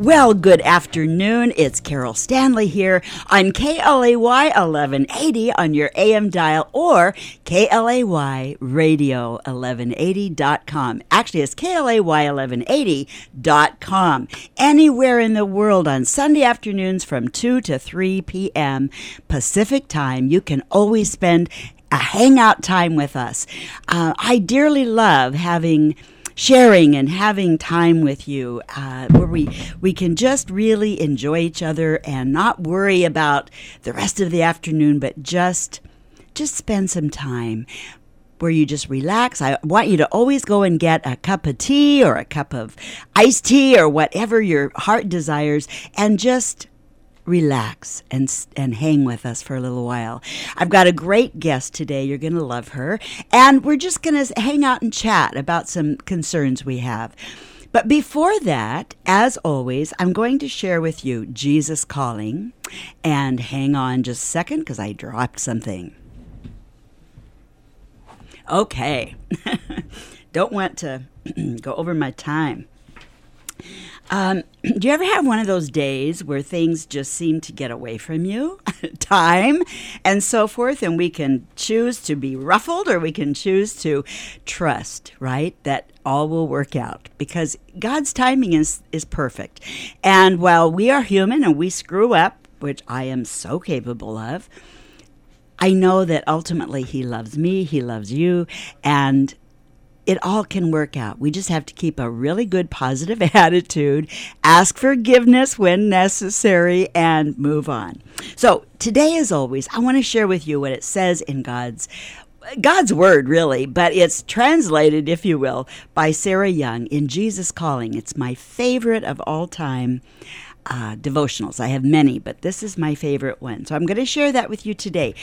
Well, good afternoon. It's Carol Stanley here on KLAY 1180 on your AM dial or KLAY Radio 1180.com. Actually, it's KLAY 1180.com. Anywhere in the world on Sunday afternoons from 2 to 3 p.m. Pacific time, you can always spend a hangout time with us. Uh, I dearly love having sharing and having time with you uh, where we, we can just really enjoy each other and not worry about the rest of the afternoon, but just just spend some time where you just relax. I want you to always go and get a cup of tea or a cup of iced tea or whatever your heart desires and just relax and and hang with us for a little while. I've got a great guest today. You're going to love her, and we're just going to hang out and chat about some concerns we have. But before that, as always, I'm going to share with you Jesus calling. And hang on just a second because I dropped something. Okay. Don't want to go over my time. Um, do you ever have one of those days where things just seem to get away from you? Time and so forth, and we can choose to be ruffled or we can choose to trust, right? That all will work out because God's timing is, is perfect. And while we are human and we screw up, which I am so capable of, I know that ultimately He loves me, He loves you, and it all can work out. We just have to keep a really good positive attitude, ask forgiveness when necessary, and move on. So, today, as always, I want to share with you what it says in God's God's word, really, but it's translated, if you will, by Sarah Young in Jesus Calling. It's my favorite of all time uh, devotionals. I have many, but this is my favorite one. So I'm going to share that with you today.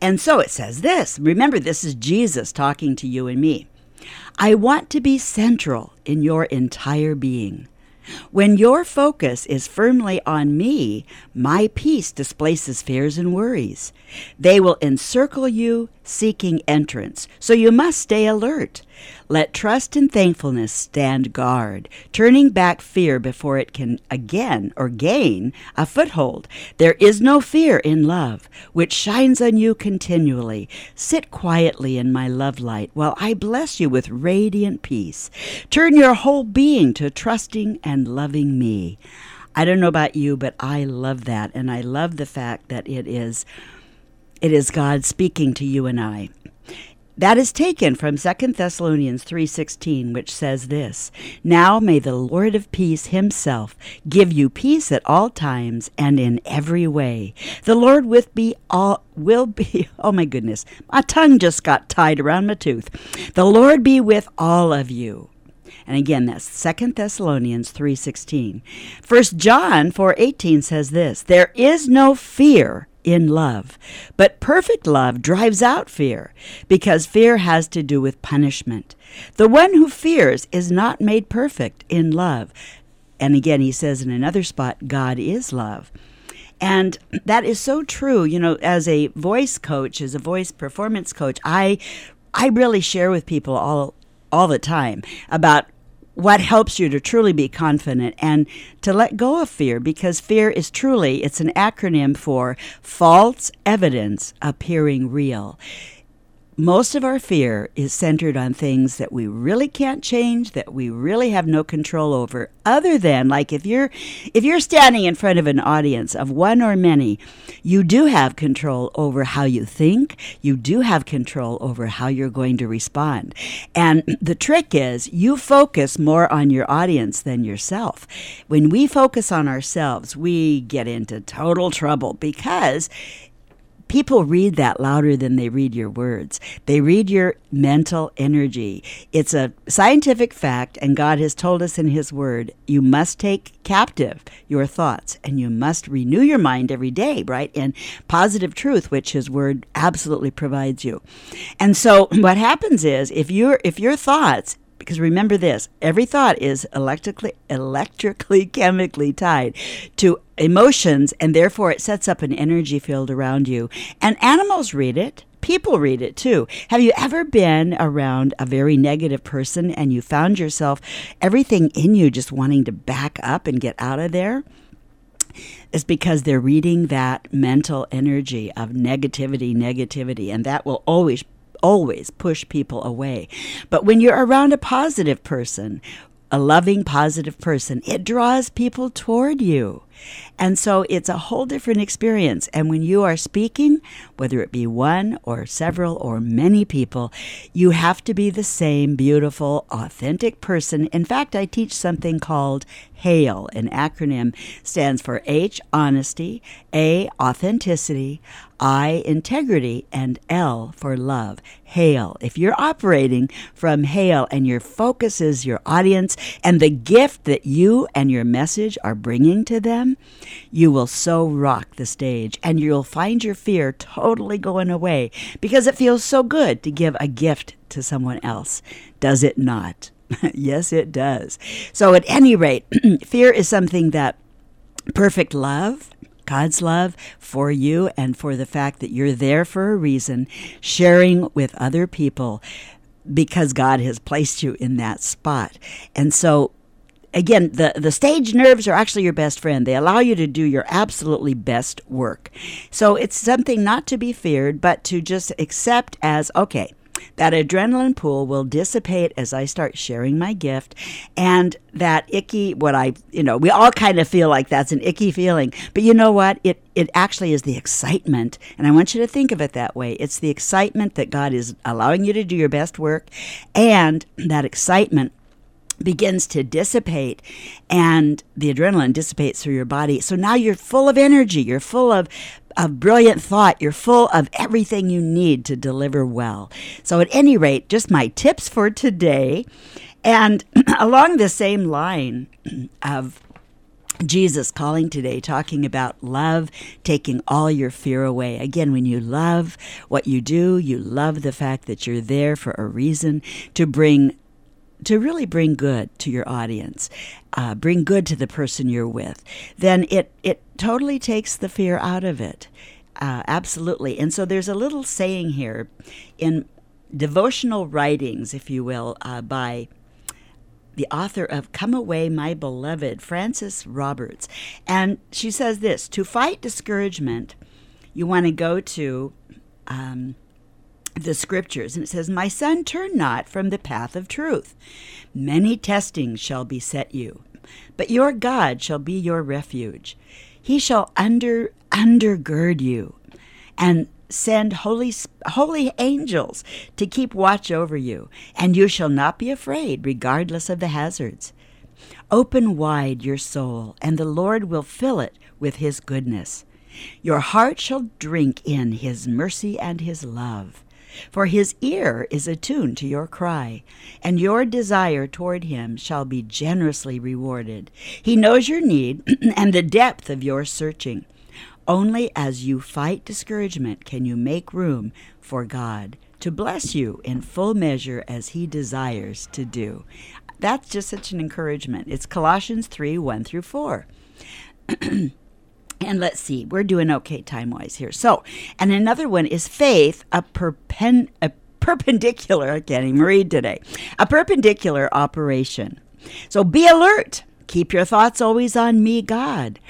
And so it says this remember, this is Jesus talking to you and me. I want to be central in your entire being. When your focus is firmly on me, my peace displaces fears and worries. They will encircle you, seeking entrance, so you must stay alert. Let trust and thankfulness stand guard, turning back fear before it can again or gain a foothold. There is no fear in love, which shines on you continually. Sit quietly in my love light while I bless you with radiant peace. Turn your whole being to trusting and loving me. I don't know about you, but I love that, and I love the fact that it is it is God speaking to you and I. That is taken from 2 Thessalonians 3:16 which says this, "Now may the Lord of peace himself give you peace at all times and in every way. The Lord with be all will be Oh my goodness. My tongue just got tied around my tooth. The Lord be with all of you." And again, that's 2 Thessalonians 3:16. 1 John 4:18 says this, "There is no fear in love. But perfect love drives out fear, because fear has to do with punishment. The one who fears is not made perfect in love. And again, he says in another spot, God is love. And that is so true. You know, as a voice coach, as a voice performance coach, I I really share with people all all the time about what helps you to truly be confident and to let go of fear because fear is truly it's an acronym for false evidence appearing real most of our fear is centered on things that we really can't change that we really have no control over other than like if you're if you're standing in front of an audience of one or many you do have control over how you think. You do have control over how you're going to respond. And the trick is you focus more on your audience than yourself. When we focus on ourselves we get into total trouble because people read that louder than they read your words. They read your mental energy. It's a scientific fact, and God has told us in His Word you must take captive your thoughts and you must renew your mind every day, right? In positive truth, which His Word absolutely provides you. And so, what happens is if, you if your thoughts because remember this every thought is electrically electrically chemically tied to emotions and therefore it sets up an energy field around you and animals read it people read it too have you ever been around a very negative person and you found yourself everything in you just wanting to back up and get out of there is because they're reading that mental energy of negativity, negativity, and that will always always push people away. But when you're around a positive person, a loving, positive person, it draws people toward you. And so it's a whole different experience. And when you are speaking, whether it be one or several or many people, you have to be the same beautiful, authentic person. In fact, I teach something called HAIL. An acronym stands for H, honesty, A, authenticity, I, integrity, and L for love. HAIL. If you're operating from HAIL and your focus is your audience and the gift that you and your message are bringing to them, you will so rock the stage and you'll find your fear totally going away because it feels so good to give a gift to someone else. Does it not? yes, it does. So, at any rate, fear is something that perfect love, God's love for you, and for the fact that you're there for a reason, sharing with other people because God has placed you in that spot. And so, again, the, the stage nerves are actually your best friend. They allow you to do your absolutely best work. So it's something not to be feared, but to just accept as okay, that adrenaline pool will dissipate as I start sharing my gift. And that icky, what I, you know, we all kind of feel like that's an icky feeling. But you know what? It, it actually is the excitement. And I want you to think of it that way. It's the excitement that God is allowing you to do your best work. And that excitement begins to dissipate and the adrenaline dissipates through your body. So now you're full of energy, you're full of of brilliant thought. You're full of everything you need to deliver well. So, at any rate, just my tips for today. And along the same line of Jesus calling today, talking about love, taking all your fear away. Again, when you love what you do, you love the fact that you're there for a reason to bring to really bring good to your audience, uh, bring good to the person you're with, then it, it totally takes the fear out of it. Uh, absolutely. And so there's a little saying here in devotional writings, if you will, uh, by the author of Come Away, My Beloved, Frances Roberts. And she says this To fight discouragement, you want to go to. Um, the scriptures, and it says, My son, turn not from the path of truth. Many testings shall beset you, but your God shall be your refuge. He shall under undergird you and send holy holy angels to keep watch over you, and you shall not be afraid, regardless of the hazards. Open wide your soul, and the Lord will fill it with his goodness. Your heart shall drink in his mercy and his love. For his ear is attuned to your cry, and your desire toward him shall be generously rewarded. He knows your need and the depth of your searching. Only as you fight discouragement can you make room for God to bless you in full measure as he desires to do. That's just such an encouragement. It's Colossians 3 1 through 4. And let's see, we're doing okay time wise here. So, and another one is faith, a, perpen, a perpendicular, I can't even read today, a perpendicular operation. So be alert. Keep your thoughts always on me, God.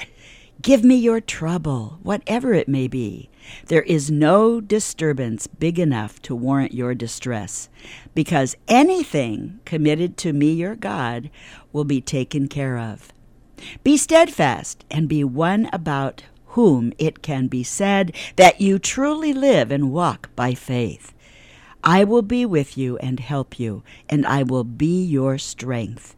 Give me your trouble, whatever it may be. There is no disturbance big enough to warrant your distress, because anything committed to me, your God, will be taken care of. Be steadfast and be one about whom it can be said that you truly live and walk by faith. I will be with you and help you, and I will be your strength.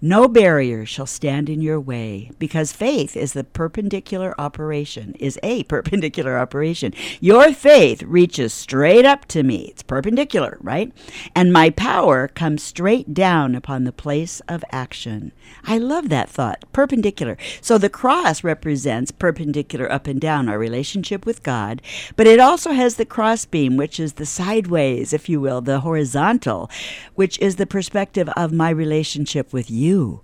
No barrier shall stand in your way because faith is the perpendicular operation, is a perpendicular operation. Your faith reaches straight up to me. It's perpendicular, right? And my power comes straight down upon the place of action. I love that thought, perpendicular. So the cross represents perpendicular up and down, our relationship with God, but it also has the crossbeam, which is the sideways, if you will, the horizontal, which is the perspective of my relationship with you you.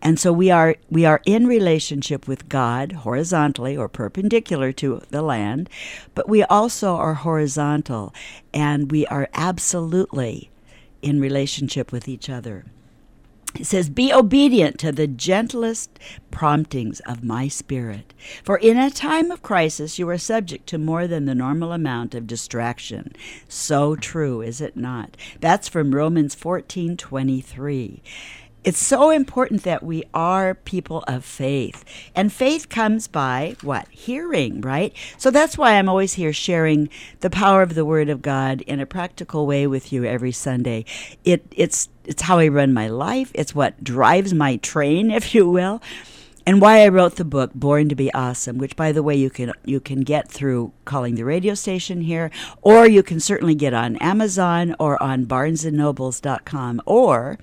And so we are we are in relationship with God horizontally or perpendicular to the land, but we also are horizontal and we are absolutely in relationship with each other. It says, Be obedient to the gentlest promptings of my spirit. For in a time of crisis, you are subject to more than the normal amount of distraction. So true, is it not? That's from Romans 14 23 it's so important that we are people of faith. And faith comes by what? Hearing, right? So that's why I'm always here sharing the power of the Word of God in a practical way with you every Sunday. It, it's, it's how I run my life, it's what drives my train, if you will. And why I wrote the book Born to be Awesome, which by the way you can you can get through calling the radio station here, or you can certainly get on Amazon or on barnesandnobles.com or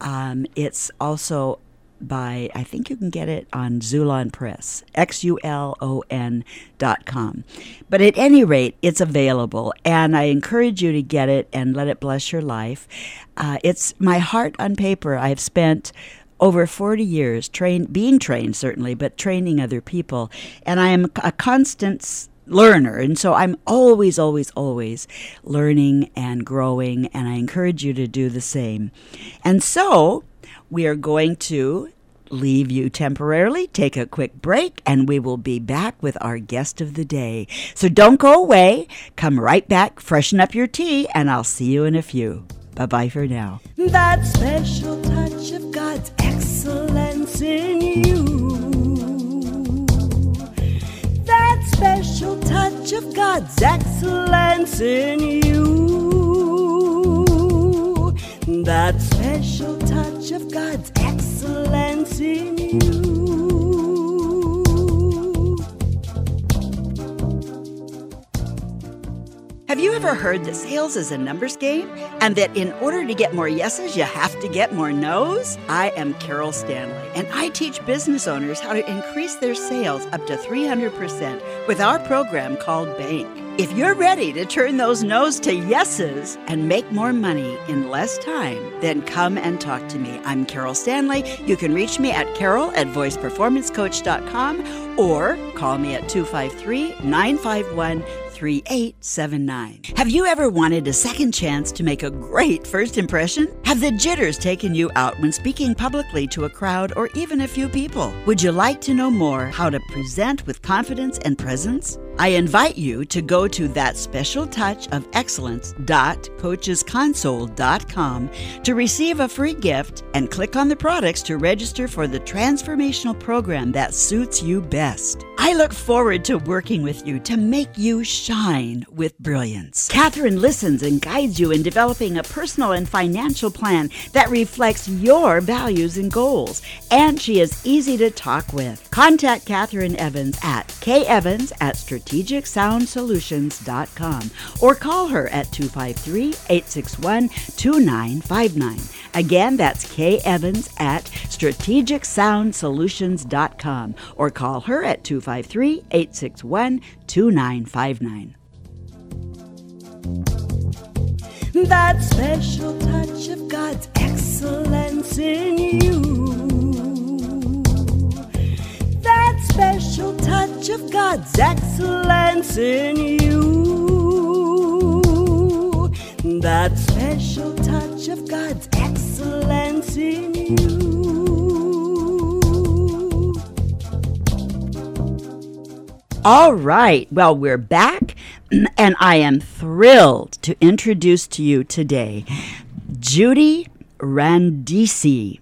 um, it's also by, I think you can get it on Xulon Press, X U L O N dot com. But at any rate, it's available, and I encourage you to get it and let it bless your life. Uh, it's my heart on paper. I've spent over 40 years train, being trained, certainly, but training other people, and I am a constant learner. And so I'm always, always, always learning and growing, and I encourage you to do the same. And so we are going to leave you temporarily, take a quick break, and we will be back with our guest of the day. So don't go away. Come right back, freshen up your tea, and I'll see you in a few. Bye bye for now. That special touch of God's excellence in you touch of God's excellence in you. That special touch of God's excellence in you. Have you ever heard that sales is a numbers game and that in order to get more yeses, you have to get more nos? I am Carol Stanley, and I teach business owners how to increase their sales up to 300% with our program called Bank. If you're ready to turn those no's to yeses and make more money in less time, then come and talk to me. I'm Carol Stanley. You can reach me at carol at voiceperformancecoach.com or call me at 253 951 3879. Have you ever wanted a second chance to make a great first impression? Have the jitters taken you out when speaking publicly to a crowd or even a few people? Would you like to know more how to present with confidence and presence? I invite you to go to that special touch of excellence.coachesconsole.com to receive a free gift and click on the products to register for the transformational program that suits you best. I look forward to working with you to make you shine with brilliance. Catherine listens and guides you in developing a personal and financial plan that reflects your values and goals, and she is easy to talk with. Contact Catherine Evans at kevans at strategicsoundsolutions.com or call her at 253 861 2959. Again, that's Kay Evans at strategicsoundsolutions.com or call her at 253 861 2959. That special touch of God's excellence in you. Special touch of God's excellence in you. That special touch of God's excellence in you. All right. Well, we're back, and I am thrilled to introduce to you today Judy Randisi.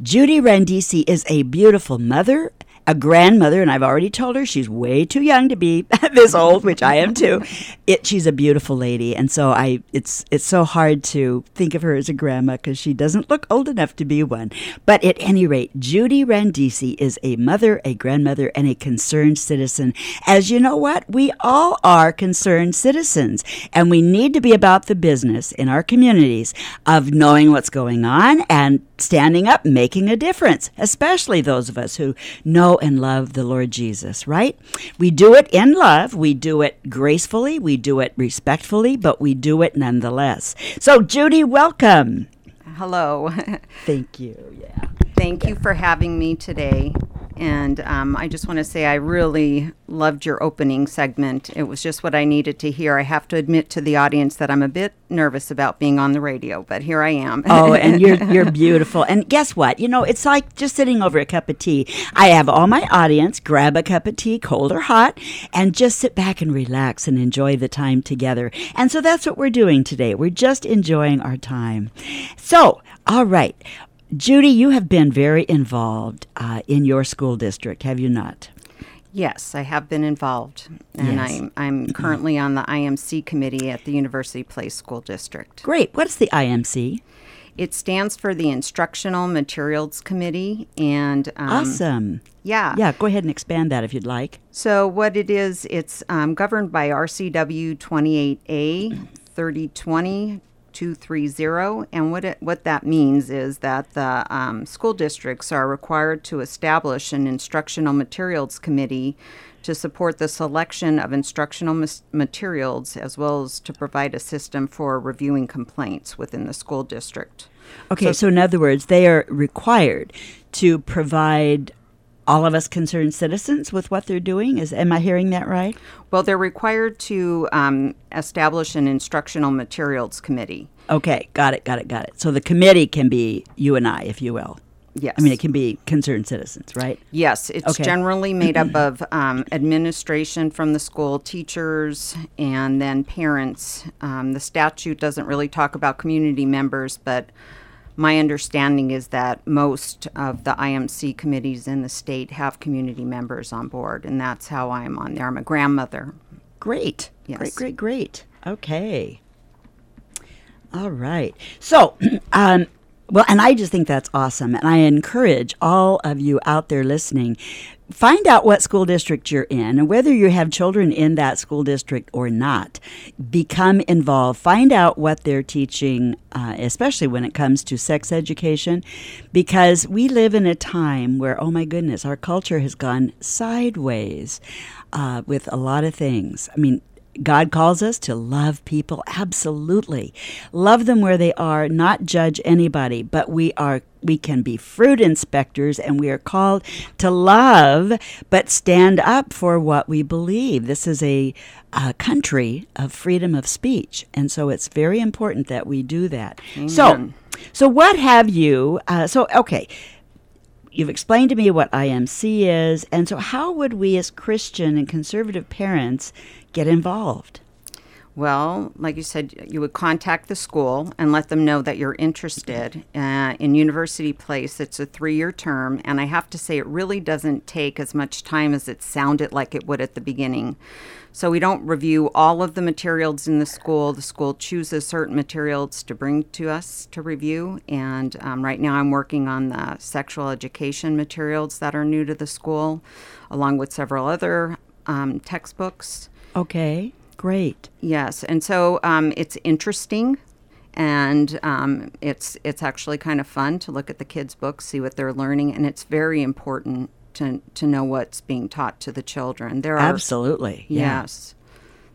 Judy Randisi is a beautiful mother a grandmother, and I've already told her she's way too young to be this old, which I am too. It, she's a beautiful lady, and so I, it's it's so hard to think of her as a grandma because she doesn't look old enough to be one. But at any rate, Judy Randisi is a mother, a grandmother, and a concerned citizen. As you know what, we all are concerned citizens, and we need to be about the business in our communities of knowing what's going on and standing up, making a difference, especially those of us who know and love the Lord Jesus, right? We do it in love, we do it gracefully, we do it respectfully, but we do it nonetheless. So, Judy, welcome. Hello. Thank you. Yeah. Thank you for having me today. And um, I just want to say I really loved your opening segment. It was just what I needed to hear. I have to admit to the audience that I'm a bit nervous about being on the radio, but here I am. oh, and you're you're beautiful. And guess what? You know, it's like just sitting over a cup of tea. I have all my audience grab a cup of tea, cold or hot, and just sit back and relax and enjoy the time together. And so that's what we're doing today. We're just enjoying our time. So, all right. Judy, you have been very involved uh, in your school district, have you not? Yes, I have been involved, and Yes. I'm I'm currently on the IMC committee at the University Place School District. Great. What's the IMC? It stands for the Instructional Materials Committee, and um, awesome. yeah, Yeah, go ahead and expand that if you'd like. So what it is, it's um, governed by RCW 28A 3020 230, and what it, what that means is that the um, school districts are required to establish an instructional materials committee to support the selection of instructional materials as well as to provide a system for reviewing complaints within the school district. Okay, so, in other words, they are required to provide all of us concerned citizens with what they're doing. Is am I hearing that right? Well, they're required to um, establish an instructional materials committee. Okay, got it, got it, got it. So the committee can be you and I, if you will. Yes. I mean, it can be concerned citizens, right? Yes, it's Okay. generally made up of um, administration from the school, teachers, and then parents. Um, the statute doesn't really talk about community members, but my understanding is that most of the IMC committees in the state have community members on board, and that's how I'm on there. I'm a grandmother. Great. Great, Yes. great, great. Okay. All right. So, um, well, and I just think that's awesome. And I encourage all of you out there listening, find out what school district you're in and whether you have children in that school district or not. Become involved. Find out what they're teaching, uh, especially when it comes to sex education, because we live in a time where, oh my goodness, our culture has gone sideways uh, with a lot of things. I mean, God calls us to love people absolutely. Love them where they are, not judge anybody, but we are we can be fruit inspectors and we are called to love but stand up for what we believe. This is a, a country of freedom of speech, and so it's very important that we do that. So so what have you uh, so okay, you've explained to me what IMC is, and so how would we as Christian and conservative parents get involved? Well, like you said, you would contact the school and let them know that you're interested uh, in University Place. It's a three year term, and I have to say, it really doesn't take as much time as it sounded like it would at the beginning. So, we don't review all of the materials in the school. The school chooses certain materials to bring to us to review. And um, right now, I'm working on the sexual education materials that are new to the school, along with several other um, textbooks. Okay, great. Yes, and so um, it's interesting, and um, it's it's actually kind of fun to look at the kids' books, see what they're learning, and it's very important to to know what's being taught to the children. There are Absolutely. Yeah. yes,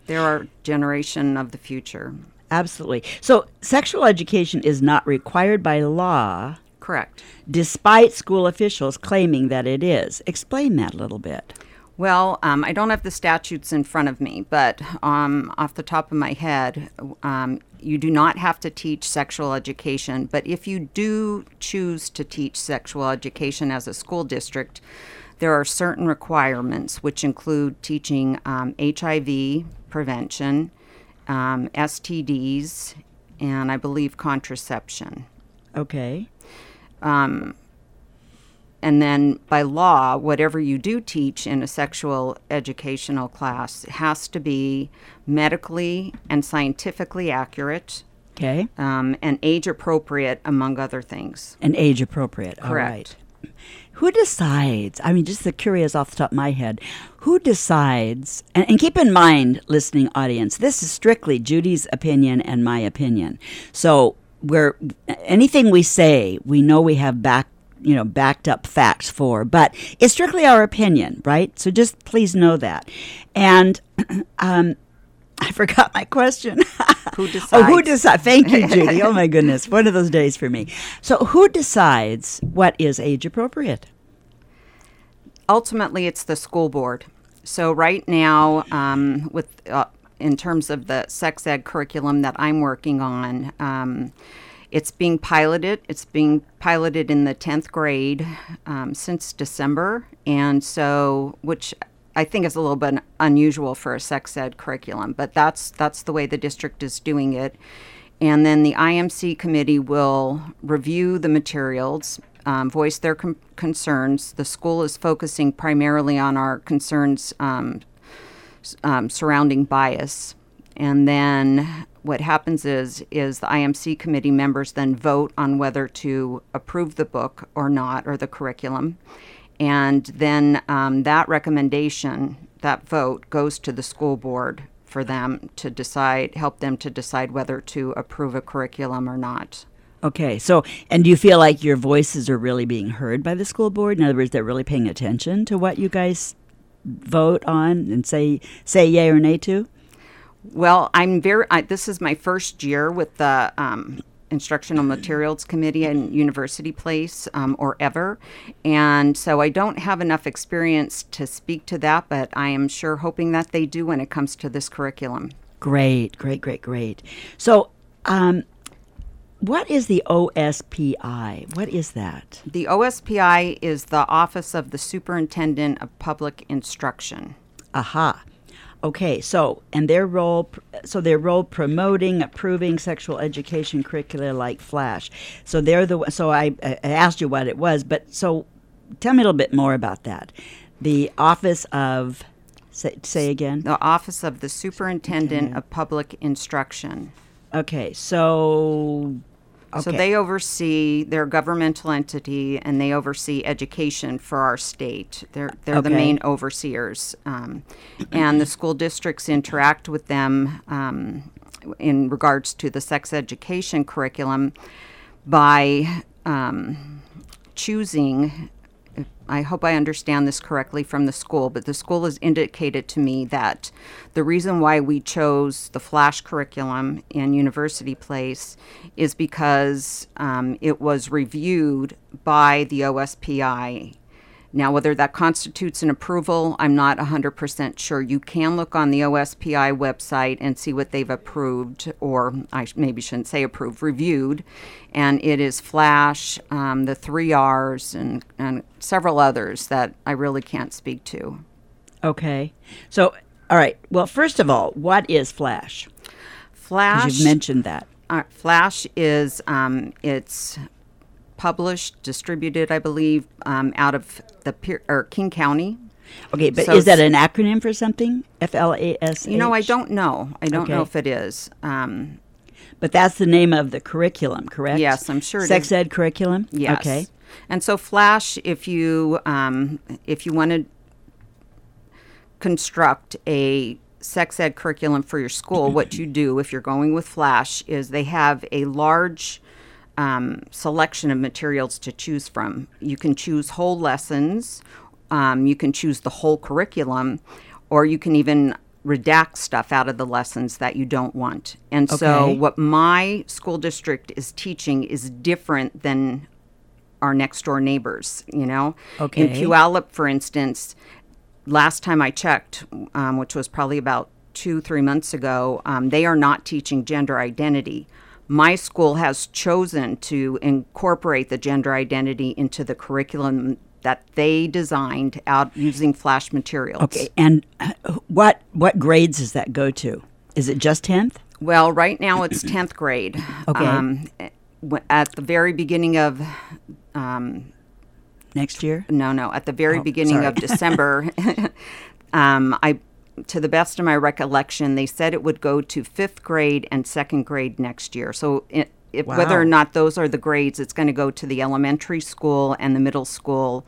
there are generation of the future. Absolutely. So, sexual education is not required by law, Correct. despite school officials claiming that it is. Explain that a little bit. Well, um, I don't have the statutes in front of me, but um, off the top of my head, um, you do not have to teach sexual education. But if you do choose to teach sexual education as a school district, there are certain requirements, which include teaching um, HIV prevention, um, STDs, and I believe contraception. Okay. And then by law, whatever you do teach in a sexual educational class has to be medically and scientifically accurate Okay. um, and age appropriate, among other things. And age appropriate. Correct. right. Who decides? I mean, just the curious off the top of my head. Who decides? And, and keep in mind, listening audience, this is strictly Judy's opinion and my opinion. So we're anything we say, we know we have back, you know, backed up facts for, but it's strictly our opinion, right? So just please know that. And um, I forgot my question. Who Oh, who decides? decides? Thank you, Judy. Oh my goodness, one of those days for me. So, who decides what is age appropriate? ultimately it's the school board. So right now, um, with uh, in terms of the sex ed curriculum that I'm working on, um, it's being piloted. It's being piloted in the tenth grade um, since December, and so which I think is a little bit unusual for a sex ed curriculum, but that's that's the way the district is doing it. And then the IMC committee will review the materials, um, voice their com- concerns. The school is focusing primarily on our concerns um, um, surrounding bias. And then what happens is is the IMC committee members then vote on whether to approve the book or not, or the curriculum. And then um, that recommendation, that vote, goes to the school board for them to decide, help them to decide whether to approve a curriculum or not. Okay, so and do you feel like your voices are really being heard by the school board? In other words, they're really paying attention to what you guys vote on and say say yay or nay to. Well, I'm very. I, this is my first year with the um, Instructional Materials Committee in University Place, um, or ever, and so I don't have enough experience to speak to that. But I am sure hoping that they do when it comes to this curriculum. Great, great, great, great. So, um, what is the OSPI? What is that? The OSPI is the Office of the Superintendent of Public Instruction. Aha. Okay, so and their role, so their role promoting, approving sexual education curricula like Flash. So they're the. So I, I asked you what it was, but so tell me a little bit more about that. The Office of, say, say again. The Office of the Superintendent of Public Instruction. Okay, so. Okay. So they oversee, they're governmental entity and they oversee education for our state. They're, they're the main overseers. Um, and the school districts interact with them um, in regards to the sex education curriculum by um, choosing. I hope I understand this correctly from the school, but the school has indicated to me that the reason why we chose the Flash curriculum in University Place is because um, it was reviewed by the OSPI. Now, whether that constitutes an approval, I'm not 100% sure. You can look on the OSPI website and see what they've approved, or I sh- maybe shouldn't say approved, reviewed. And it is Flash, um, the three R's, and, and several others that I really can't speak to. Okay, so all right. Well, first of all, what is FLASH? Flash. You've mentioned that. Uh, Flash is um, it's published, distributed, I believe, um, out of the Pier- or King County. Okay, but So is that an acronym for something? F L A S. You know, I don't know. I don't know if it is. Um, But that's the name of the curriculum, correct? Yes, I'm sure Sex is. ed curriculum. yes. Okay. And so Flash, if you um, if you want to construct a sex ed curriculum for your school, what you do if you're going with Flash is they have a large um, selection of materials to choose from. You can choose whole lessons, um, you can choose the whole curriculum, or you can even redact stuff out of the lessons that you don't want. And so, what my school district is teaching is different than our next door neighbors, you know? Okay. In Puyallup, for instance, last time I checked, um, which was probably about two, three months ago, um, they are not teaching gender identity. My school has chosen to incorporate the gender identity into the curriculum that they designed out using flash materials. Okay. And uh, what what grades does that go to? Is it just tenth? Well, right now it's 10th grade. Okay. Um, at the very beginning of um, next year? No, no. At the very Oh, beginning sorry. of December, um, I, to the best of my recollection, they said it would go to fifth grade and second grade next year. So, it, if, whether or not those are the grades, it's going to go to the elementary school and the middle school.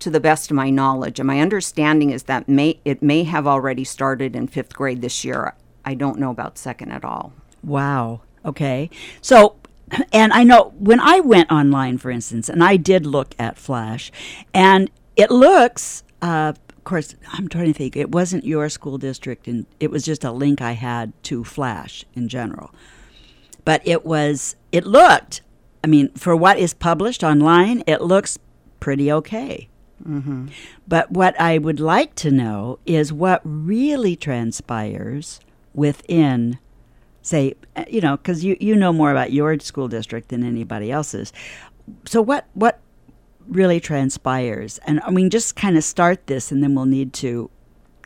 To the best of my knowledge, and my understanding is that may it may have already started in fifth grade this year. I don't know about second at all. Wow. Okay. So, and I know when I went online, for instance, and I did look at Flash, and it looks, uh, course, I'm trying to think, it wasn't your school district, and it was just a link I had to Flash in general. But it was, it looked, I mean, for what is published online, it looks pretty okay. But what I would like to know is what really transpires within, say, uh, you know, because you, you know more about your school district than anybody else's. So what what really transpires? And I mean, just kind of start this, and then we'll need to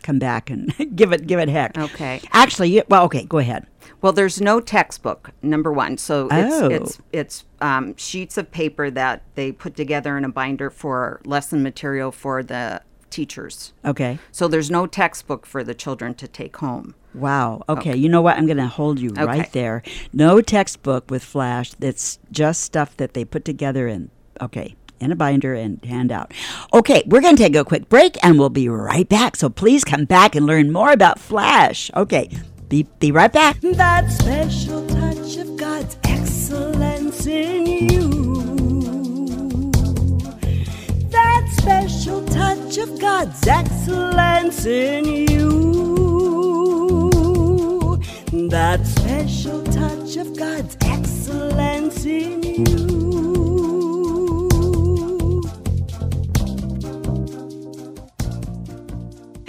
come back and give it give it heck. Okay. Actually, well, okay, go ahead. Well, there's no textbook. Number one, so it's Oh. it's it's um, sheets of paper that they put together in a binder for lesson material for the teachers. Okay. So there's no textbook for the children to take home. Wow. Okay. You know what? I'm going to hold you right there. No textbook with Flash. That's just stuff that they put together in, okay, in a binder and hand out. Okay. We're going to take a quick break and we'll be right back. So please come back and learn more about Flash. Okay. Be, be right back. That special touch of God's excellence in you. That special touch of God's excellence in you. That special touch of God's excellence in you.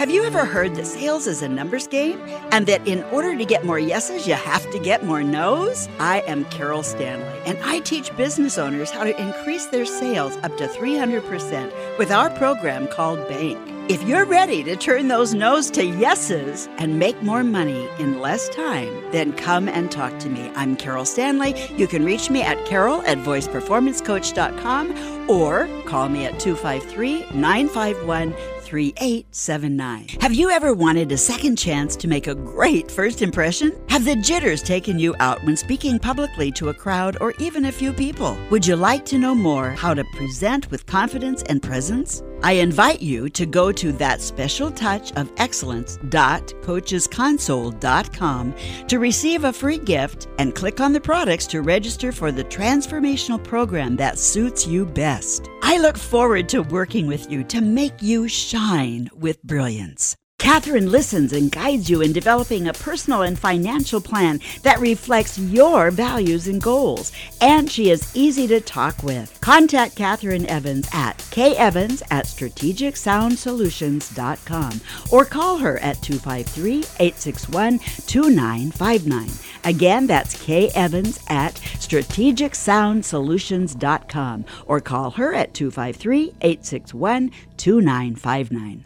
Have you ever heard that sales is a numbers game and that in order to get more yeses, you have to get more nos? I am Carol Stanley, and I teach business owners how to increase their sales up to 300% with our program called Bank. If you're ready to turn those no's to yeses and make more money in less time, then come and talk to me. I'm Carol Stanley. You can reach me at carol at voiceperformancecoach.com or call me at 253 951 3879. Have you ever wanted a second chance to make a great first impression? Have the jitters taken you out when speaking publicly to a crowd or even a few people? Would you like to know more how to present with confidence and presence? I invite you to go to that special touch of excellence.coachesconsole.com to receive a free gift and click on the products to register for the transformational program that suits you best. I look forward to working with you to make you shine with brilliance. Catherine listens and guides you in developing a personal and financial plan that reflects your values and goals, and she is easy to talk with. Contact Catherine Evans at kevans at strategicsoundsolutions.com or call her at 253 861 2959. Again, that's Kay Evans at strategicsoundsolutions.com or call her at 253 861 2959.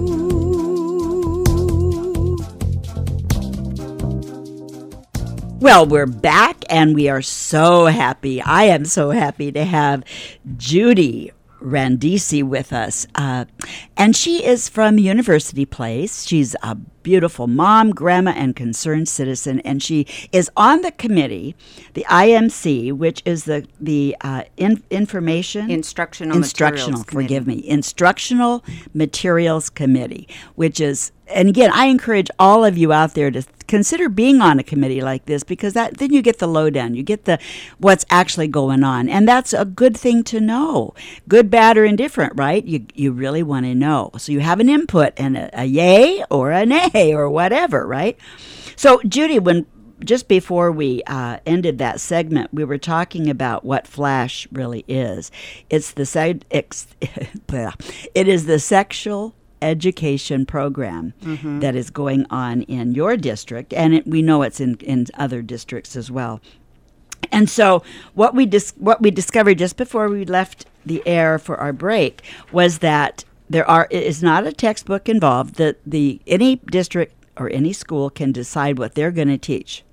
Well, we're back and we are so happy. I am so happy to have Judy Randisi with us. Uh, and she is from University Place. She's a beautiful mom, grandma, and concerned citizen. And she is on the committee, the IMC, which is the, the uh, in, information Instructional instructional Materials Committee. forgive me instructional materials committee which is and again i encourage all of you out there to consider being on a committee like this because that then you get the lowdown you get the what's actually going on and that's a good thing to know. Good bad or indifferent right? You you really want to know. So you have an input and a, a yay or a nay or whatever right? So judy when just before we uh, ended that segment, we were talking about what Flash really is. It's the ex, it is the sexual education program that is going on in your district, and it, we know it's in, in other districts as well. And so, what we dis- what we discovered just before we left the air for our break was that there are it is not a textbook involved. That the any district or any school can decide what they're going to teach.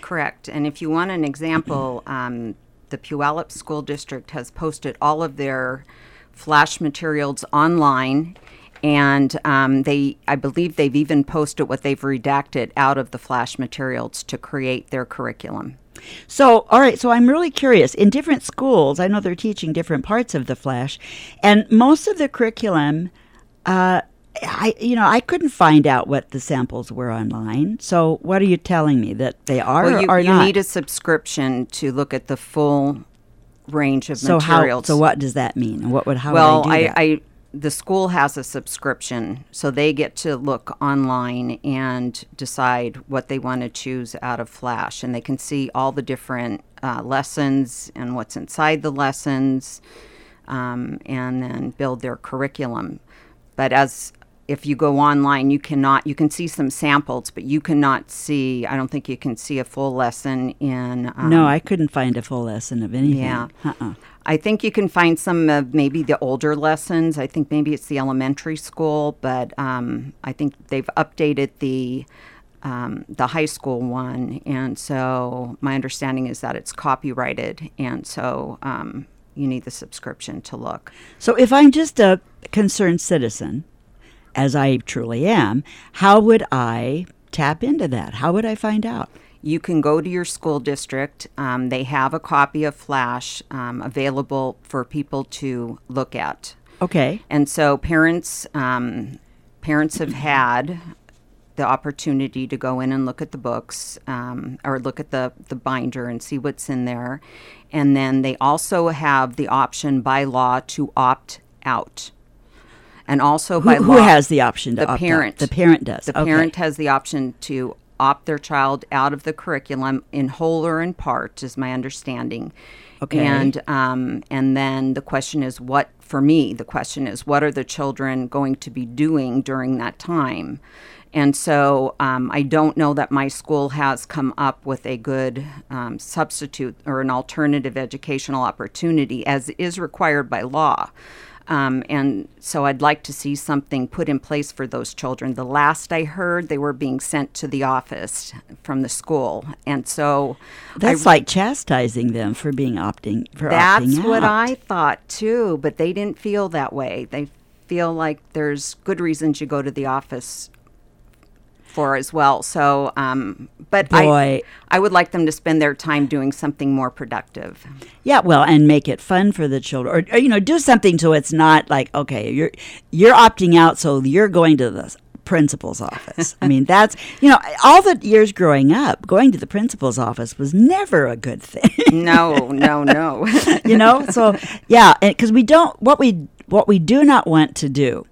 Correct. And if you want an example, um, the Puyallup School District has posted all of their flash materials online. And um, they, I believe they've even posted what they've redacted out of the flash materials to create their curriculum. So, all right. So, I'm really curious. In different schools, I know they're teaching different parts of the Flash, and most of the curriculum, uh, I you know I couldn't find out what the samples were online. So, what are you telling me that they are Well, or you, are you not? need a subscription to look at the full range of so how? materials. So, what does that mean? What would how well, would I do I, that? I the school has a subscription, so they get to look online and decide what they want to choose out of Flash, and they can see all the different uh, lessons and what's inside the lessons, um, and then build their curriculum. But as if you go online, you cannot. You can see some samples, but you cannot see. I don't think you can see a full lesson in. Um, no, I couldn't find a full lesson of anything. yeah. Uh-uh. I think you can find some of maybe the older lessons. I think maybe it's the elementary school, but um, I think they've updated the um, the high school one, and so my understanding is that it's copyrighted, and so um, you need the subscription to look. So, if I'm just a concerned citizen, as I truly am, how would I tap into that? How would I find out? You can go to your school district. Um, they have a copy of Flash um, available for people to look at. Okay. And so parents um, parents have had the opportunity to go in and look at the books um, or look at the, the binder and see what's in there. And then they also have the option by law to opt out. And also Who, by who has the option to the opt out? parent. The parent does. The okay. parent has the option to opt their child out of the curriculum in whole or in part, is my understanding. Okay. And um, and then the question is, what for me? The question is, what are the children going to be doing during that time? And so um, I don't know that my school has come up with a good um, substitute or an alternative educational opportunity as is required by law. Um, and so I'd like to see something put in place for those children. The last I heard, they were being sent to the office from the school. And so That's like chastising them for being opting for that's opting what. I thought too, but they didn't feel that way. They feel like there's good reasons you go to the office for as well. So, um, but I, I would like them to spend their time doing something more productive. Yeah, well, and make it fun for the children, or, or you know, do something so it's not like okay, you're you're opting out, so you're going to the principal's office. I mean, that's you know, all the years growing up, going to the principal's office was never a good thing. No, no, no. you know, so yeah, because we don't what we what we do not want to do.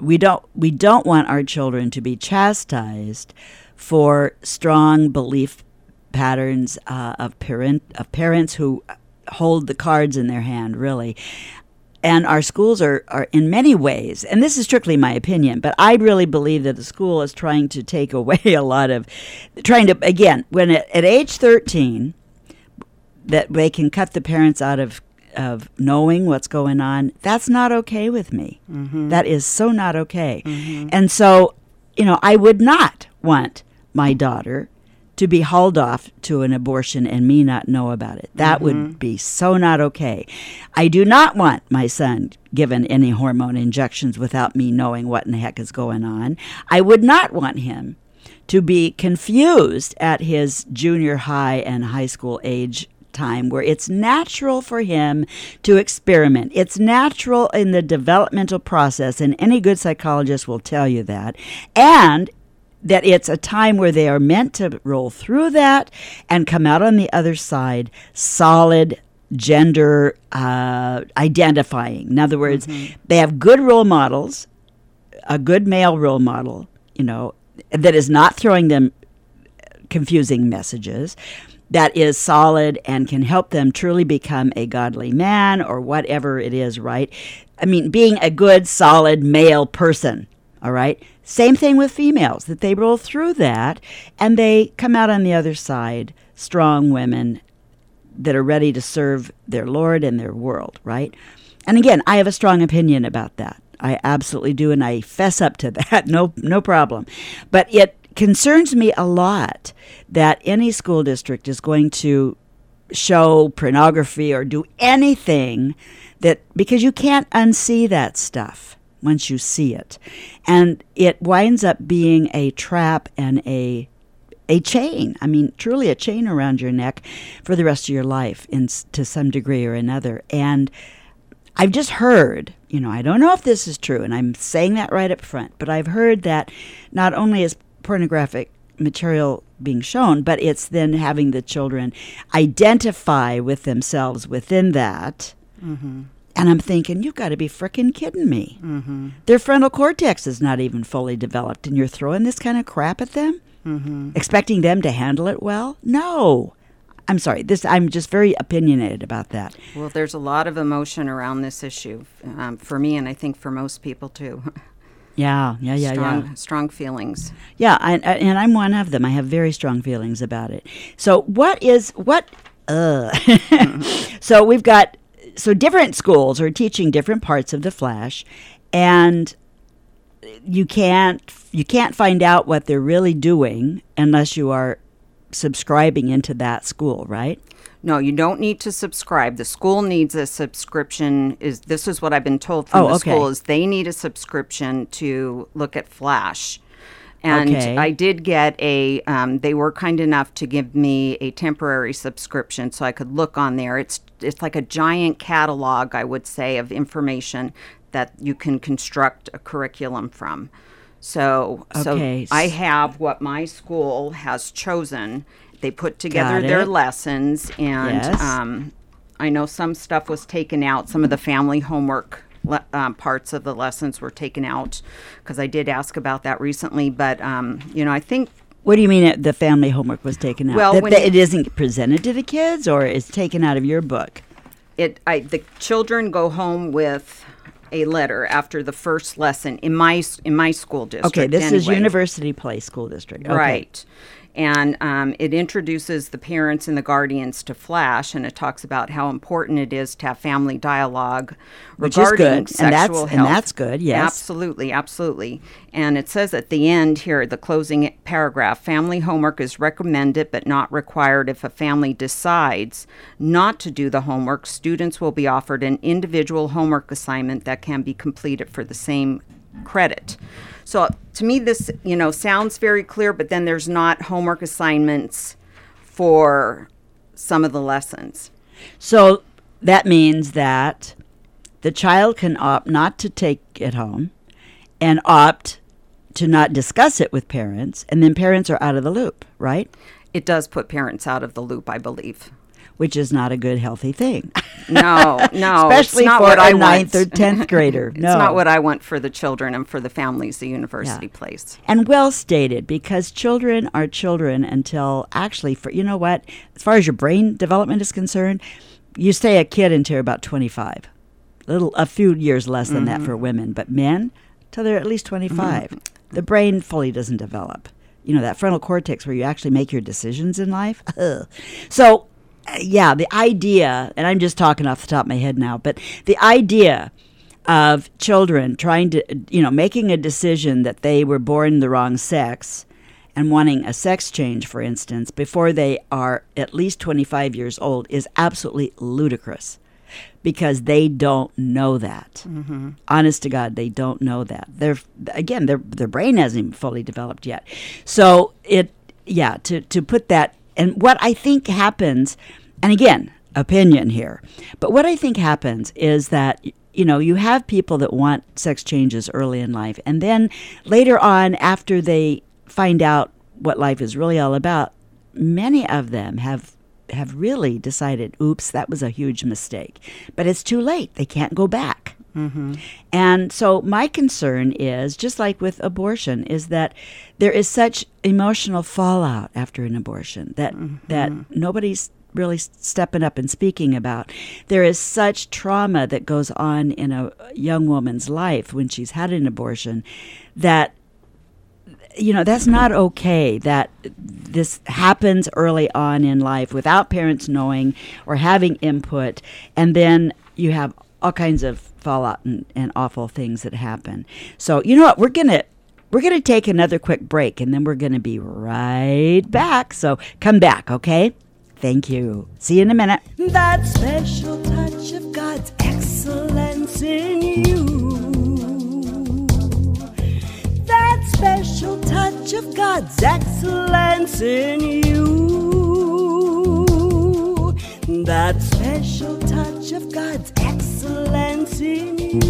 We don't we don't want our children to be chastised for strong belief patterns uh, of parent of parents who hold the cards in their hand really. And our schools are, are in many ways and this is strictly my opinion but i really believe that the school is trying to take away a lot of trying to again when at, at age 13 that they can cut the parents out of of knowing what's going on that's not okay with me. Mm-hmm. That is so not okay. Mm-hmm. And so you know i would not want my daughter to be hauled off to an abortion and me not know about it. That would mm-hmm. be so not okay. I do not want my son given any hormone injections without me knowing what in the heck is going on. I would not want him to be confused at his junior high and high school age time where it's natural for him to experiment. It's natural in the developmental process, and any good psychologist will tell you that. And that it's a time where they are meant to roll through that and come out on the other side solid gender uh, identifying. In other words, they have good role models, a good male role model, you know, that is not throwing them confusing messages. That is solid and can help them truly become a godly man or whatever it is, right? I mean, being a good, solid male person, all right? Same thing with females, that they roll through that and they come out on the other side strong women that are ready to serve their Lord and their world, right? And again, I have a strong opinion about that. I absolutely do, and I fess up to that. No, no problem. But it concerns me a lot that any school district is going to show pornography or do anything that because you can't unsee that stuff once you see it. And it winds up being a trap and a a chain. I mean, truly a chain around your neck for the rest of your life in to some degree or another. And I've just heard, you know, I don't know if this is true, and I'm saying that right up front, but I've heard that not only is pornographic material being shown, but it's then having the children identify with themselves within that. Mm-hmm. And I'm thinking, you've got to be fricking kidding me. Mm-hmm. Their frontal cortex is not even fully developed, and you're throwing this kind of crap at them, mm-hmm. expecting them to handle it well? No. I'm sorry. This I'm just very opinionated about that. Well, there's a lot of emotion around this issue um, for me, and I think for most people too. Yeah, yeah, yeah, strong, yeah. Strong feelings. Yeah, I, I, and I'm one of them. I have very strong feelings about it. So, what is what? Uh. mm-hmm. so we've got so different schools are teaching different parts of the Flash, and you can't you can't find out what they're really doing unless you are subscribing into that school, right? No, you don't need to subscribe. The school needs a subscription. Is this is what I've been told from Oh, the okay. school is they need a subscription to look at Flash. And Okay. I did get a. Um, they were kind enough to give me a temporary subscription so I could look on there. It's it's like a giant catalog, I would say, of information that you can construct a curriculum from. So Okay. so I have what my school has chosen. They put together their lessons, and Yes. um, I know some stuff was taken out. Some of the family homework le- um, parts of the lessons were taken out because I did ask about that recently. But um, you know, I think What do you mean the family homework was taken out? Well, that, when that you- it isn't presented to the kids, or it's taken out of your book? it. I the children go home with a letter after the first lesson in my in my school district. Okay, this is. University Place School District. Okay. Right. And um, it introduces the parents and the guardians to Flash, and it talks about how important it is to have family dialogue Which is regarding good, and that's- and that's good, yes. absolutely, absolutely. And it says at the end here, the closing paragraph: family homework is recommended but not required. If a family decides not to do the homework, students will be offered an individual homework assignment that can be completed for the same credit. So to me, this you know sounds very clear, but then there's not homework assignments for some of the lessons. So that means that the child can opt not to take it home and opt to not discuss it with parents, and then parents are out of the loop, right? It does put parents out of the loop, I believe. Which is not a good, healthy thing. No, no, Especially not for what a I ninth want. or tenth grader. It's no. not what I want for the children and for the families the university Yeah. place. And well stated, because children are children until actually, for you know what, as far as your brain development is concerned, you stay a kid until about 25. Little, a few years less than that mm-hmm. for women, but men till they're at least 25. Mm-hmm. The brain fully doesn't develop. You know that frontal cortex where you actually make your decisions in life. So, yeah, the idea, and I'm just talking off the top of my head now, but the idea of children trying to, you know, making a decision that they were born the wrong sex and wanting a sex change, for instance, before they are at least 25 years old is absolutely ludicrous because they don't know that. Mm-hmm. Honest to God, they don't know that. They're again, their their brain hasn't even fully developed yet. So it, yeah, to to put that and what I think happens, and again, opinion here, but what I think happens is that you know you have people that want sex changes early in life, and then later on, after they find out what life is really all about, many of them have have really decided, oops, that was a huge mistake. But it's too late. They can't go back. Mm-hmm. And so my concern is just like with abortion is that there is such emotional fallout after an abortion that mm-hmm. that nobody's really stepping up and speaking about. There is such trauma that goes on in a young woman's life when she's had an abortion that you know that's not okay that this happens early on in life without parents knowing or having input. And then you have all kinds of fallout and, and awful things that happen. So you know what? We're gonna we're gonna take another quick break and then we're gonna be right back. So come back okay? Thank you. See you in a minute. That special touch of God's excellence in you. That special touch of God's excellence in you. That special touch of God's excellence in you.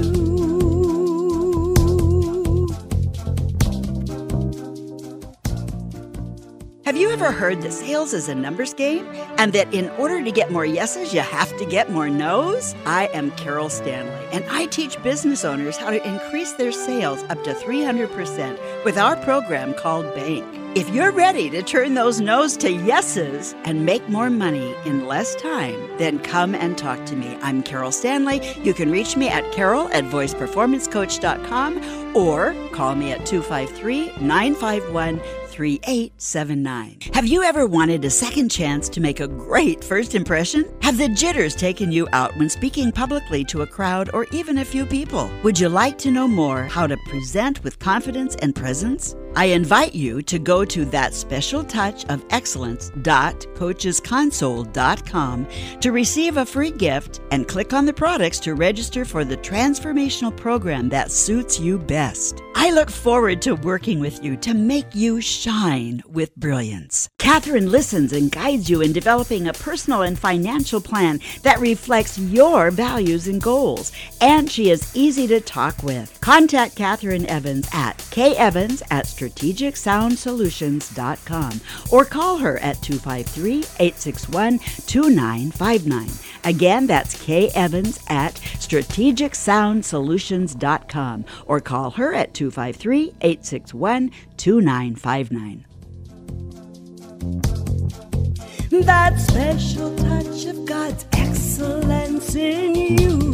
Have you ever heard that sales is a numbers game and that in order to get more yeses, you have to get more nos? I am Carol Stanley, and I teach business owners how to increase their sales up to 300% with our program called Bank. If you're ready to turn those no's to yeses and make more money in less time, then come and talk to me. I'm Carol Stanley. You can reach me at carol at voiceperformancecoach.com or call me at 253 951 3879. Have you ever wanted a second chance to make a great first impression? Have the jitters taken you out when speaking publicly to a crowd or even a few people? Would you like to know more how to present with confidence and presence? I invite you to go to that special touch of excellence.coachesconsole.com to receive a free gift and click on the products to register for the transformational program that suits you best. I look forward to working with you to make you shine with brilliance. Catherine listens and guides you in developing a personal and financial plan that reflects your values and goals, and she is easy to talk with. Contact Catherine Evans at kevans at strategicsoundsolutions.com or call her at 253 861 2959. Again, that's Kay Evans at strategicsoundsolutions.com or call her at 253 861 2959. That special touch of God's excellence in you.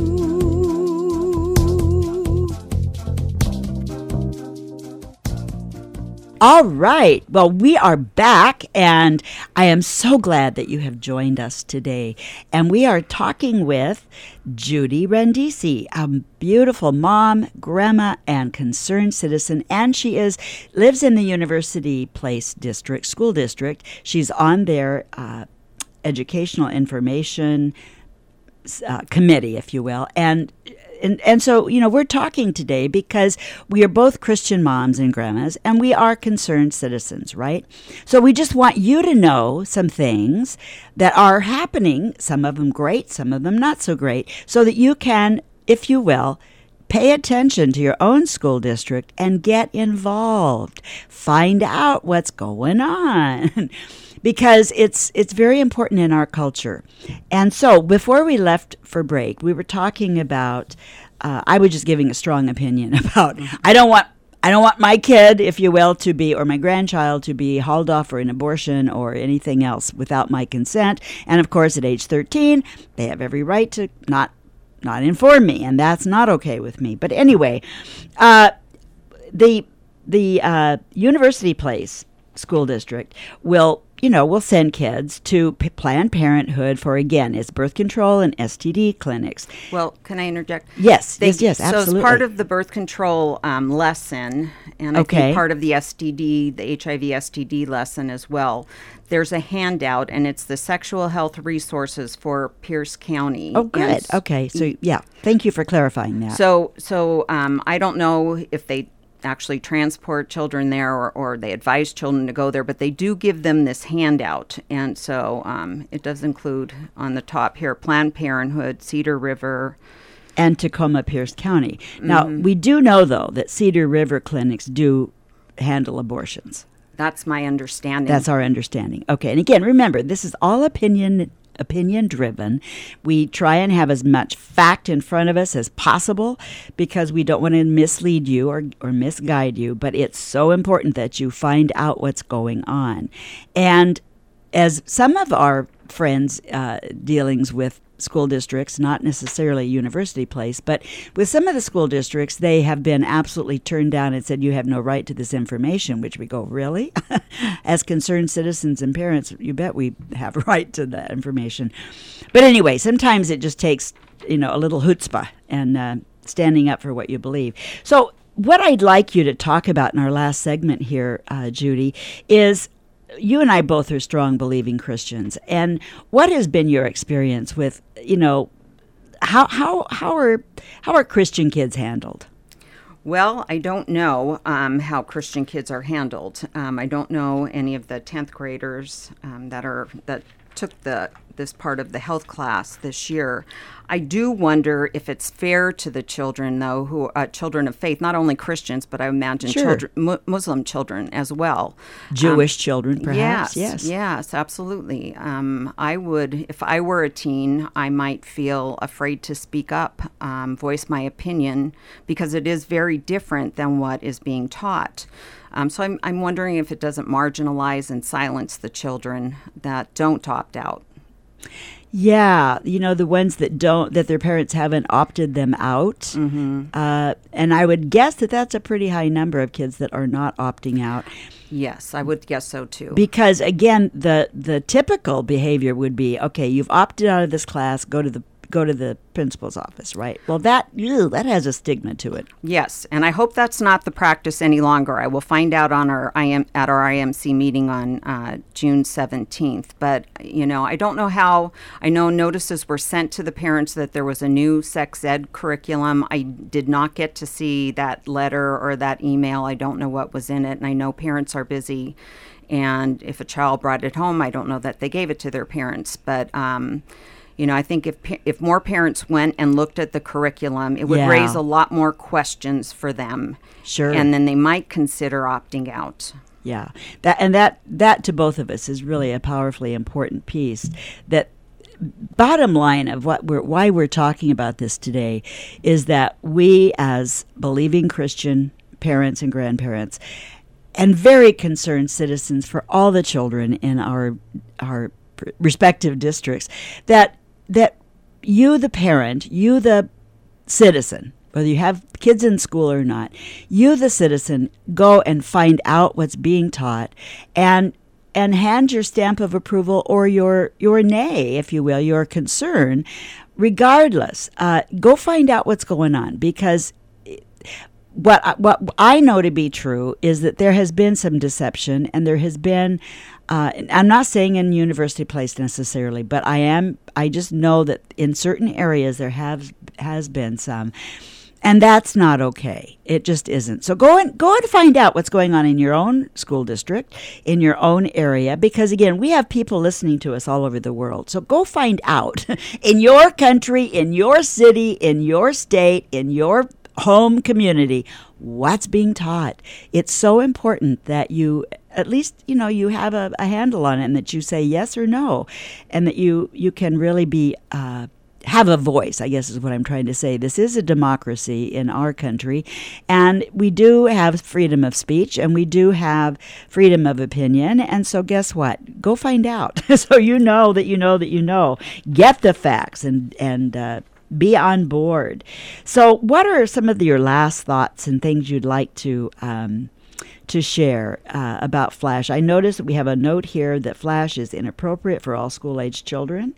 All right. Well, we are back, and I am so glad that you have joined us today. And we are talking with Judy Randisi, a beautiful mom, grandma, and concerned citizen. And she is lives in the University Place District School District. She's on their uh, educational information uh, committee, if you will, and and, and so, you know, we're talking today because we are both Christian moms and grandmas and we are concerned citizens, right? So we just want you to know some things that are happening, some of them great, some of them not so great, so that you can, if you will, pay attention to your own school district and get involved. Find out what's going on. Because it's it's very important in our culture. And so, before we left for break, we were talking about. Uh, I was just giving a strong opinion about. I don't want. I don't want my kid, if you will, to be, or my grandchild to be hauled off for an abortion or anything else without my consent. And of course, at age 13, they have every right to not not inform me, and that's not okay with me. But anyway, uh, the the uh, University Place School District will you know, we'll send kids to P- Planned Parenthood for again, it's birth control and STD clinics. Well, can I interject? Yes, They- yes, yes, So absolutely. as part of the birth control um, lesson, and I Okay. think part of the STD, the HIV STD lesson as well, there's a handout, and it's the sexual health resources for Pierce County. oh, good. Okay, so yeah, thank you for clarifying that. So, so um, I don't know if they actually transport children there or, or they advise children to go there, but they do give them this handout. And so um, it does include on the top here Planned Parenthood, Cedar River, and Tacoma Pierce County. Now, we do know, though, that Cedar River clinics do handle abortions. That's my understanding. That's our understanding. Okay, and again, remember, this is all opinion opinion driven. We try and have as much fact in front of us as possible because we don't want to mislead you or, or misguide you, but it's so important that you find out what's going on. And as some of our friends uh, dealings with school districts, not necessarily university place, but with some of the school districts, they have been absolutely turned down and said, You have no right to this information, which we go, Really? As concerned citizens and parents, you bet we have a right to that information. But anyway, sometimes it just takes, you know, a little chutzpah and uh, standing up for what you believe. So, what I'd like you to talk about in our last segment here, uh, Judy, is you and I both are strong believing Christians. And what has been your experience with, you know, how how how are how are Christian kids handled? Well, I don't know um, how Christian kids are handled. Um, I don't know any of the tenth graders um, that are that took the this part of the health class this year. I do wonder if it's fair to the children, though, who uh, children of faith, not only Christians, but I imagine Sure. children, mu- Muslim children as well. Jewish children, perhaps. Yes, yes, absolutely. Um, I would, if I were a teen, I might feel afraid to speak up, um, voice my opinion, because it is very different than what is being taught. Um, so I'm, I'm wondering if it doesn't marginalize and silence the children that don't opt out. Yeah, you know the ones that don't that their parents haven't opted them out, mm-hmm. uh, and I would guess that that's a pretty high number of kids that are not opting out Yes, I would guess so too. because again the the typical behavior would be okay you've opted out of this class go to the go to the principal's office right well that ew, that has a stigma to it Yes, and I hope that's not the practice any longer. I will find out on our IM at our IMC meeting on uh, June seventeenth. But you know, I don't know how. I know notices were sent to the parents that there was a new sex ed curriculum. I did not get to see that letter or that email. I don't know what was in it, and I know parents are busy. And if a child brought it home, I don't know that they gave it to their parents, but. Um, you know, I think if if more parents went and looked at the curriculum, it would Yeah. raise a lot more questions for them. Sure. And then they might consider opting out. Yeah, that and that that to both of us is really a powerfully important piece. That bottom line of what we're why we're talking about this today is that we as believing Christian parents and grandparents and very concerned citizens for all the children in our our respective districts that that you the parent, you the citizen, whether you have kids in school or not, you the citizen go and find out what's being taught and and hand your stamp of approval or your your nay, if you will, your concern, regardless. Uh, go find out what's going on because what what I know to be true is that there has been some deception, and there has been. Uh, I'm not saying in University Place necessarily, but I am. I just know that in certain areas there have has been some, and that's not okay. It just isn't. So go and go and find out what's going on in your own school district, in your own area, because again, we have people listening to us all over the world. So go find out in your country, in your city, in your state, in your home community what's being taught it's so important that you at least you know you have a, a handle on it and that you say yes or no and that you you can really be uh, have a voice, I guess is what I'm trying to say. This is a democracy in our country, and we do have freedom of speech and we do have freedom of opinion. And so, guess what? Go find out so you know that you know that you know. Get the facts and, and, uh, be on board. So, what are some of your last thoughts and things you'd like to um, to share uh, about Flash? I noticed that we have a note here that Flash is inappropriate for all school age children.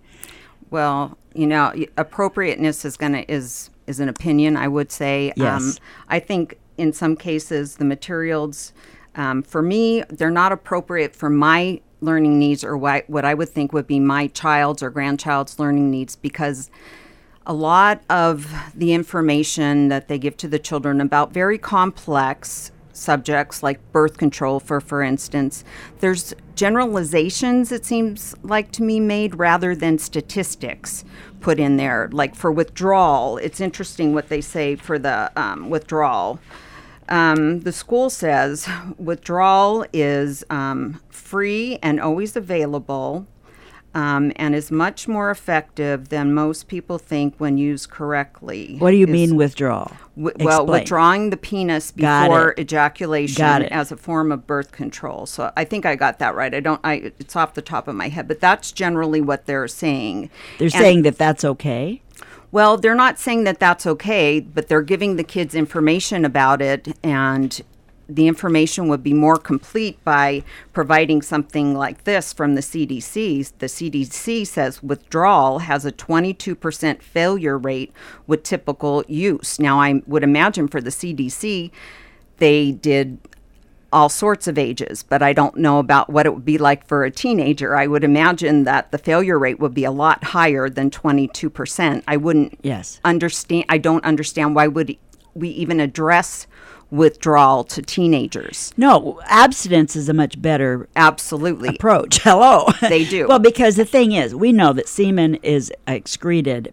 Well, you know, appropriateness is gonna is is an opinion. I would say. Um, Yes. I think in some cases the materials, um, for me, they're not appropriate for my learning needs or what what I would think would be my child's or grandchild's learning needs because a lot of the information that they give to the children about very complex subjects like birth control for for instance there's generalizations it seems like to me made rather than statistics put in there. Like for withdrawal it's interesting what they say for the um, withdrawal. Um, the school says withdrawal is um, free and always available um, and is much more effective than most people think when used correctly. What do you Is- mean withdrawal? Wi- well, withdrawing the penis before ejaculation as a form of birth control. So I think I got that right. I don't. I it's off the top of my head, but that's generally what they're saying. They're And- saying that that's okay. well, they're not saying that that's okay, but they're giving the kids information about it, and the information would be more complete by providing something like this from the CDC. The CDC says withdrawal has a 22% failure rate with typical use. Now, I would imagine for the CDC, they did all sorts of ages, but I don't know about what it would be like for a teenager. I would imagine that the failure rate would be a lot higher than 22%. I wouldn't Yes. understand I don't understand why would we even address withdrawal to teenagers. No, abstinence is a much better Absolutely. approach. Hello. They do. well, because the thing is, we know that semen is excreted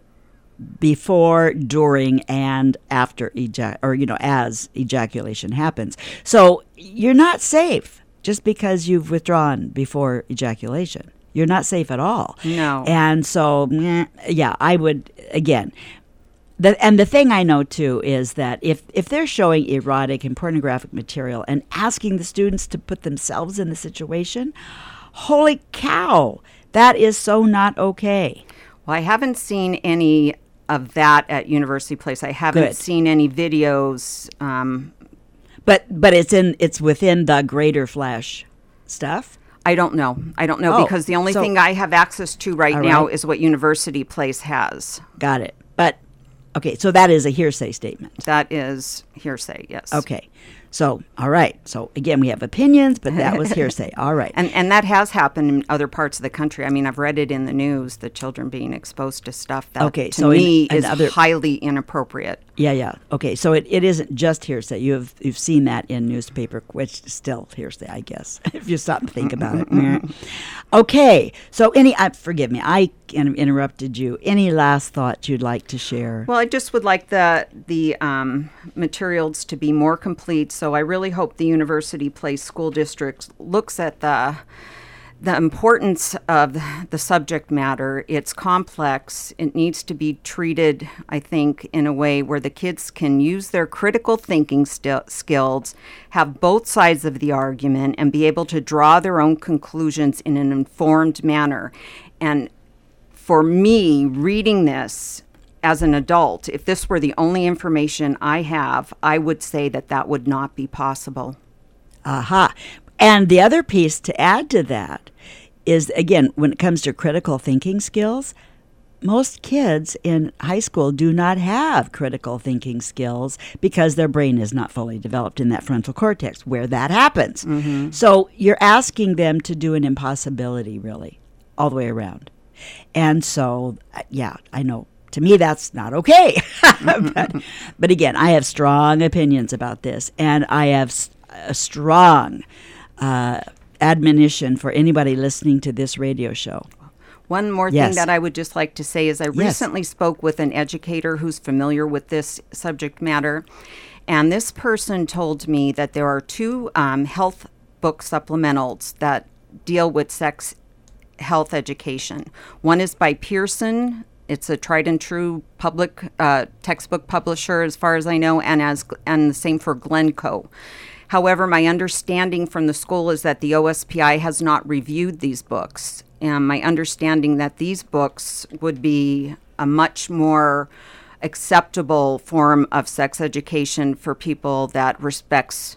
before, during, and after ejac or you know, as ejaculation happens. So you're not safe just because you've withdrawn before ejaculation. You're not safe at all. No. And so, yeah, I would again. The, and the thing I know too is that if, if they're showing erotic and pornographic material and asking the students to put themselves in the situation, holy cow, that is so not okay. Well, I haven't seen any of that at University Place. I haven't Good. seen any videos um, But but it's in it's within the greater flash stuff. I don't know. I don't know Oh, because the only so- thing I have access to right now right. is what University Place has. Got it. But okay, so that is a hearsay statement. That is hearsay, yes. Okay. So, all right. So again, we have opinions, but that was hearsay. All right. And and that has happened in other parts of the country. I mean, I've read it in the news, the children being exposed to stuff that Okay, to so in- me in is other- highly inappropriate. Yeah, yeah. Okay, so it, it isn't just hearsay. You have you've seen that in newspaper, which is still hearsay, I guess, if you stop and think about it. Okay, so any, uh, forgive me, I interrupted you. Any last thoughts you'd like to share? Well, I just would like the the um, materials to be more complete. So I really hope the University Place School District looks at the the importance of the subject matter. It's complex. It needs to be treated, I think, in a way where the kids can use their critical thinking sti- skills, have both sides of the argument, and be able to draw their own conclusions in an informed manner. And for me, reading this as an adult, if this were the only information I have, I would say that that would not be possible. Aha. And the other piece to add to that is again, when it comes to critical thinking skills, most kids in high school do not have critical thinking skills because their brain is not fully developed in that frontal cortex where that happens. Mm-hmm. So you're asking them to do an impossibility, really, all the way around. And so, yeah, I know. To me, that's not okay. Mm-hmm. but, but again, I have strong opinions about this, and I have a strong uh, admonition for anybody listening to this radio show. One more Yes. thing that I would just like to say is I recently spoke with an educator who's familiar with this subject matter, and this person told me that there are two um, health book supplementals that deal with sex health education. One is by Pearson. It's a tried and true public uh, textbook publisher, as far as I know, and as and the same for Glencoe. However, my understanding from the school is that the OSPI has not reviewed these books, and my understanding that these books would be a much more acceptable form of sex education for people that respects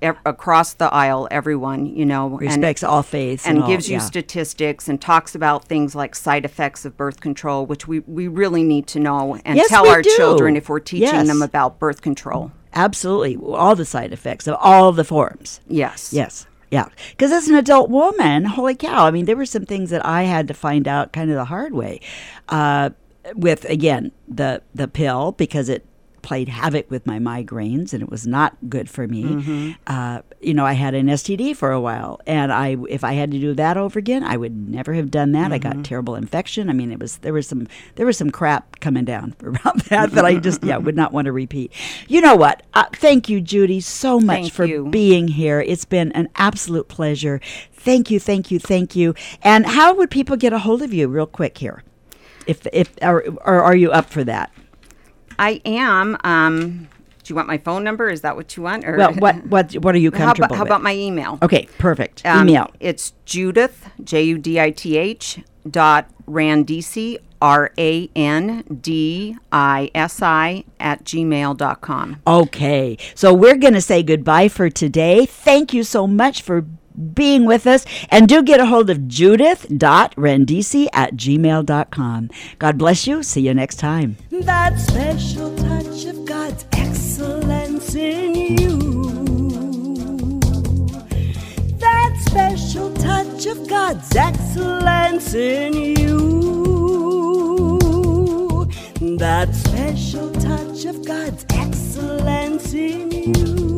ev- across the aisle everyone you know and- Respects all faiths and, and all, gives you yeah. statistics and talks about things like side effects of birth control, which we, we really need to know and Yes, tell our do. children if we're teaching Yes. them about birth control. Absolutely. All the side effects of all the forms. Yes. Yes. Yeah. Because as an adult woman, holy cow, I mean, there were some things that I had to find out kind of the hard way. Uh, with, again, the, the pill, because it played havoc with my migraines, and it was not good for me. Uh, you know, I had an STD for a while, and I if I had to do that over again, I would never have done that. I got terrible infection. I mean, it was there was some there was some crap coming down around that that I just yeah would not want to repeat. You know what? Uh, thank you, Judy, so much Thank for you. being here. It's been an absolute pleasure. Thank you, thank you, thank you. And how would people get a hold of you, real quick here? If if or, or are you up for that? I am. Um, do you want my phone number? Is that what you want? Or Well, what what what are you How comfortable about, how about my email? Okay, perfect. Um, Email. It's Judith J U D I T H dot Randisi R A N D I S I at gmail dot com. Okay, so we're going to say goodbye for today. Thank you so much for being with us. And do get a hold of judith.randisi at gmail.com. God bless you. See you next time. That special touch of God's excellence in you. That special touch of God's excellence in you. That special touch of God's excellence in you.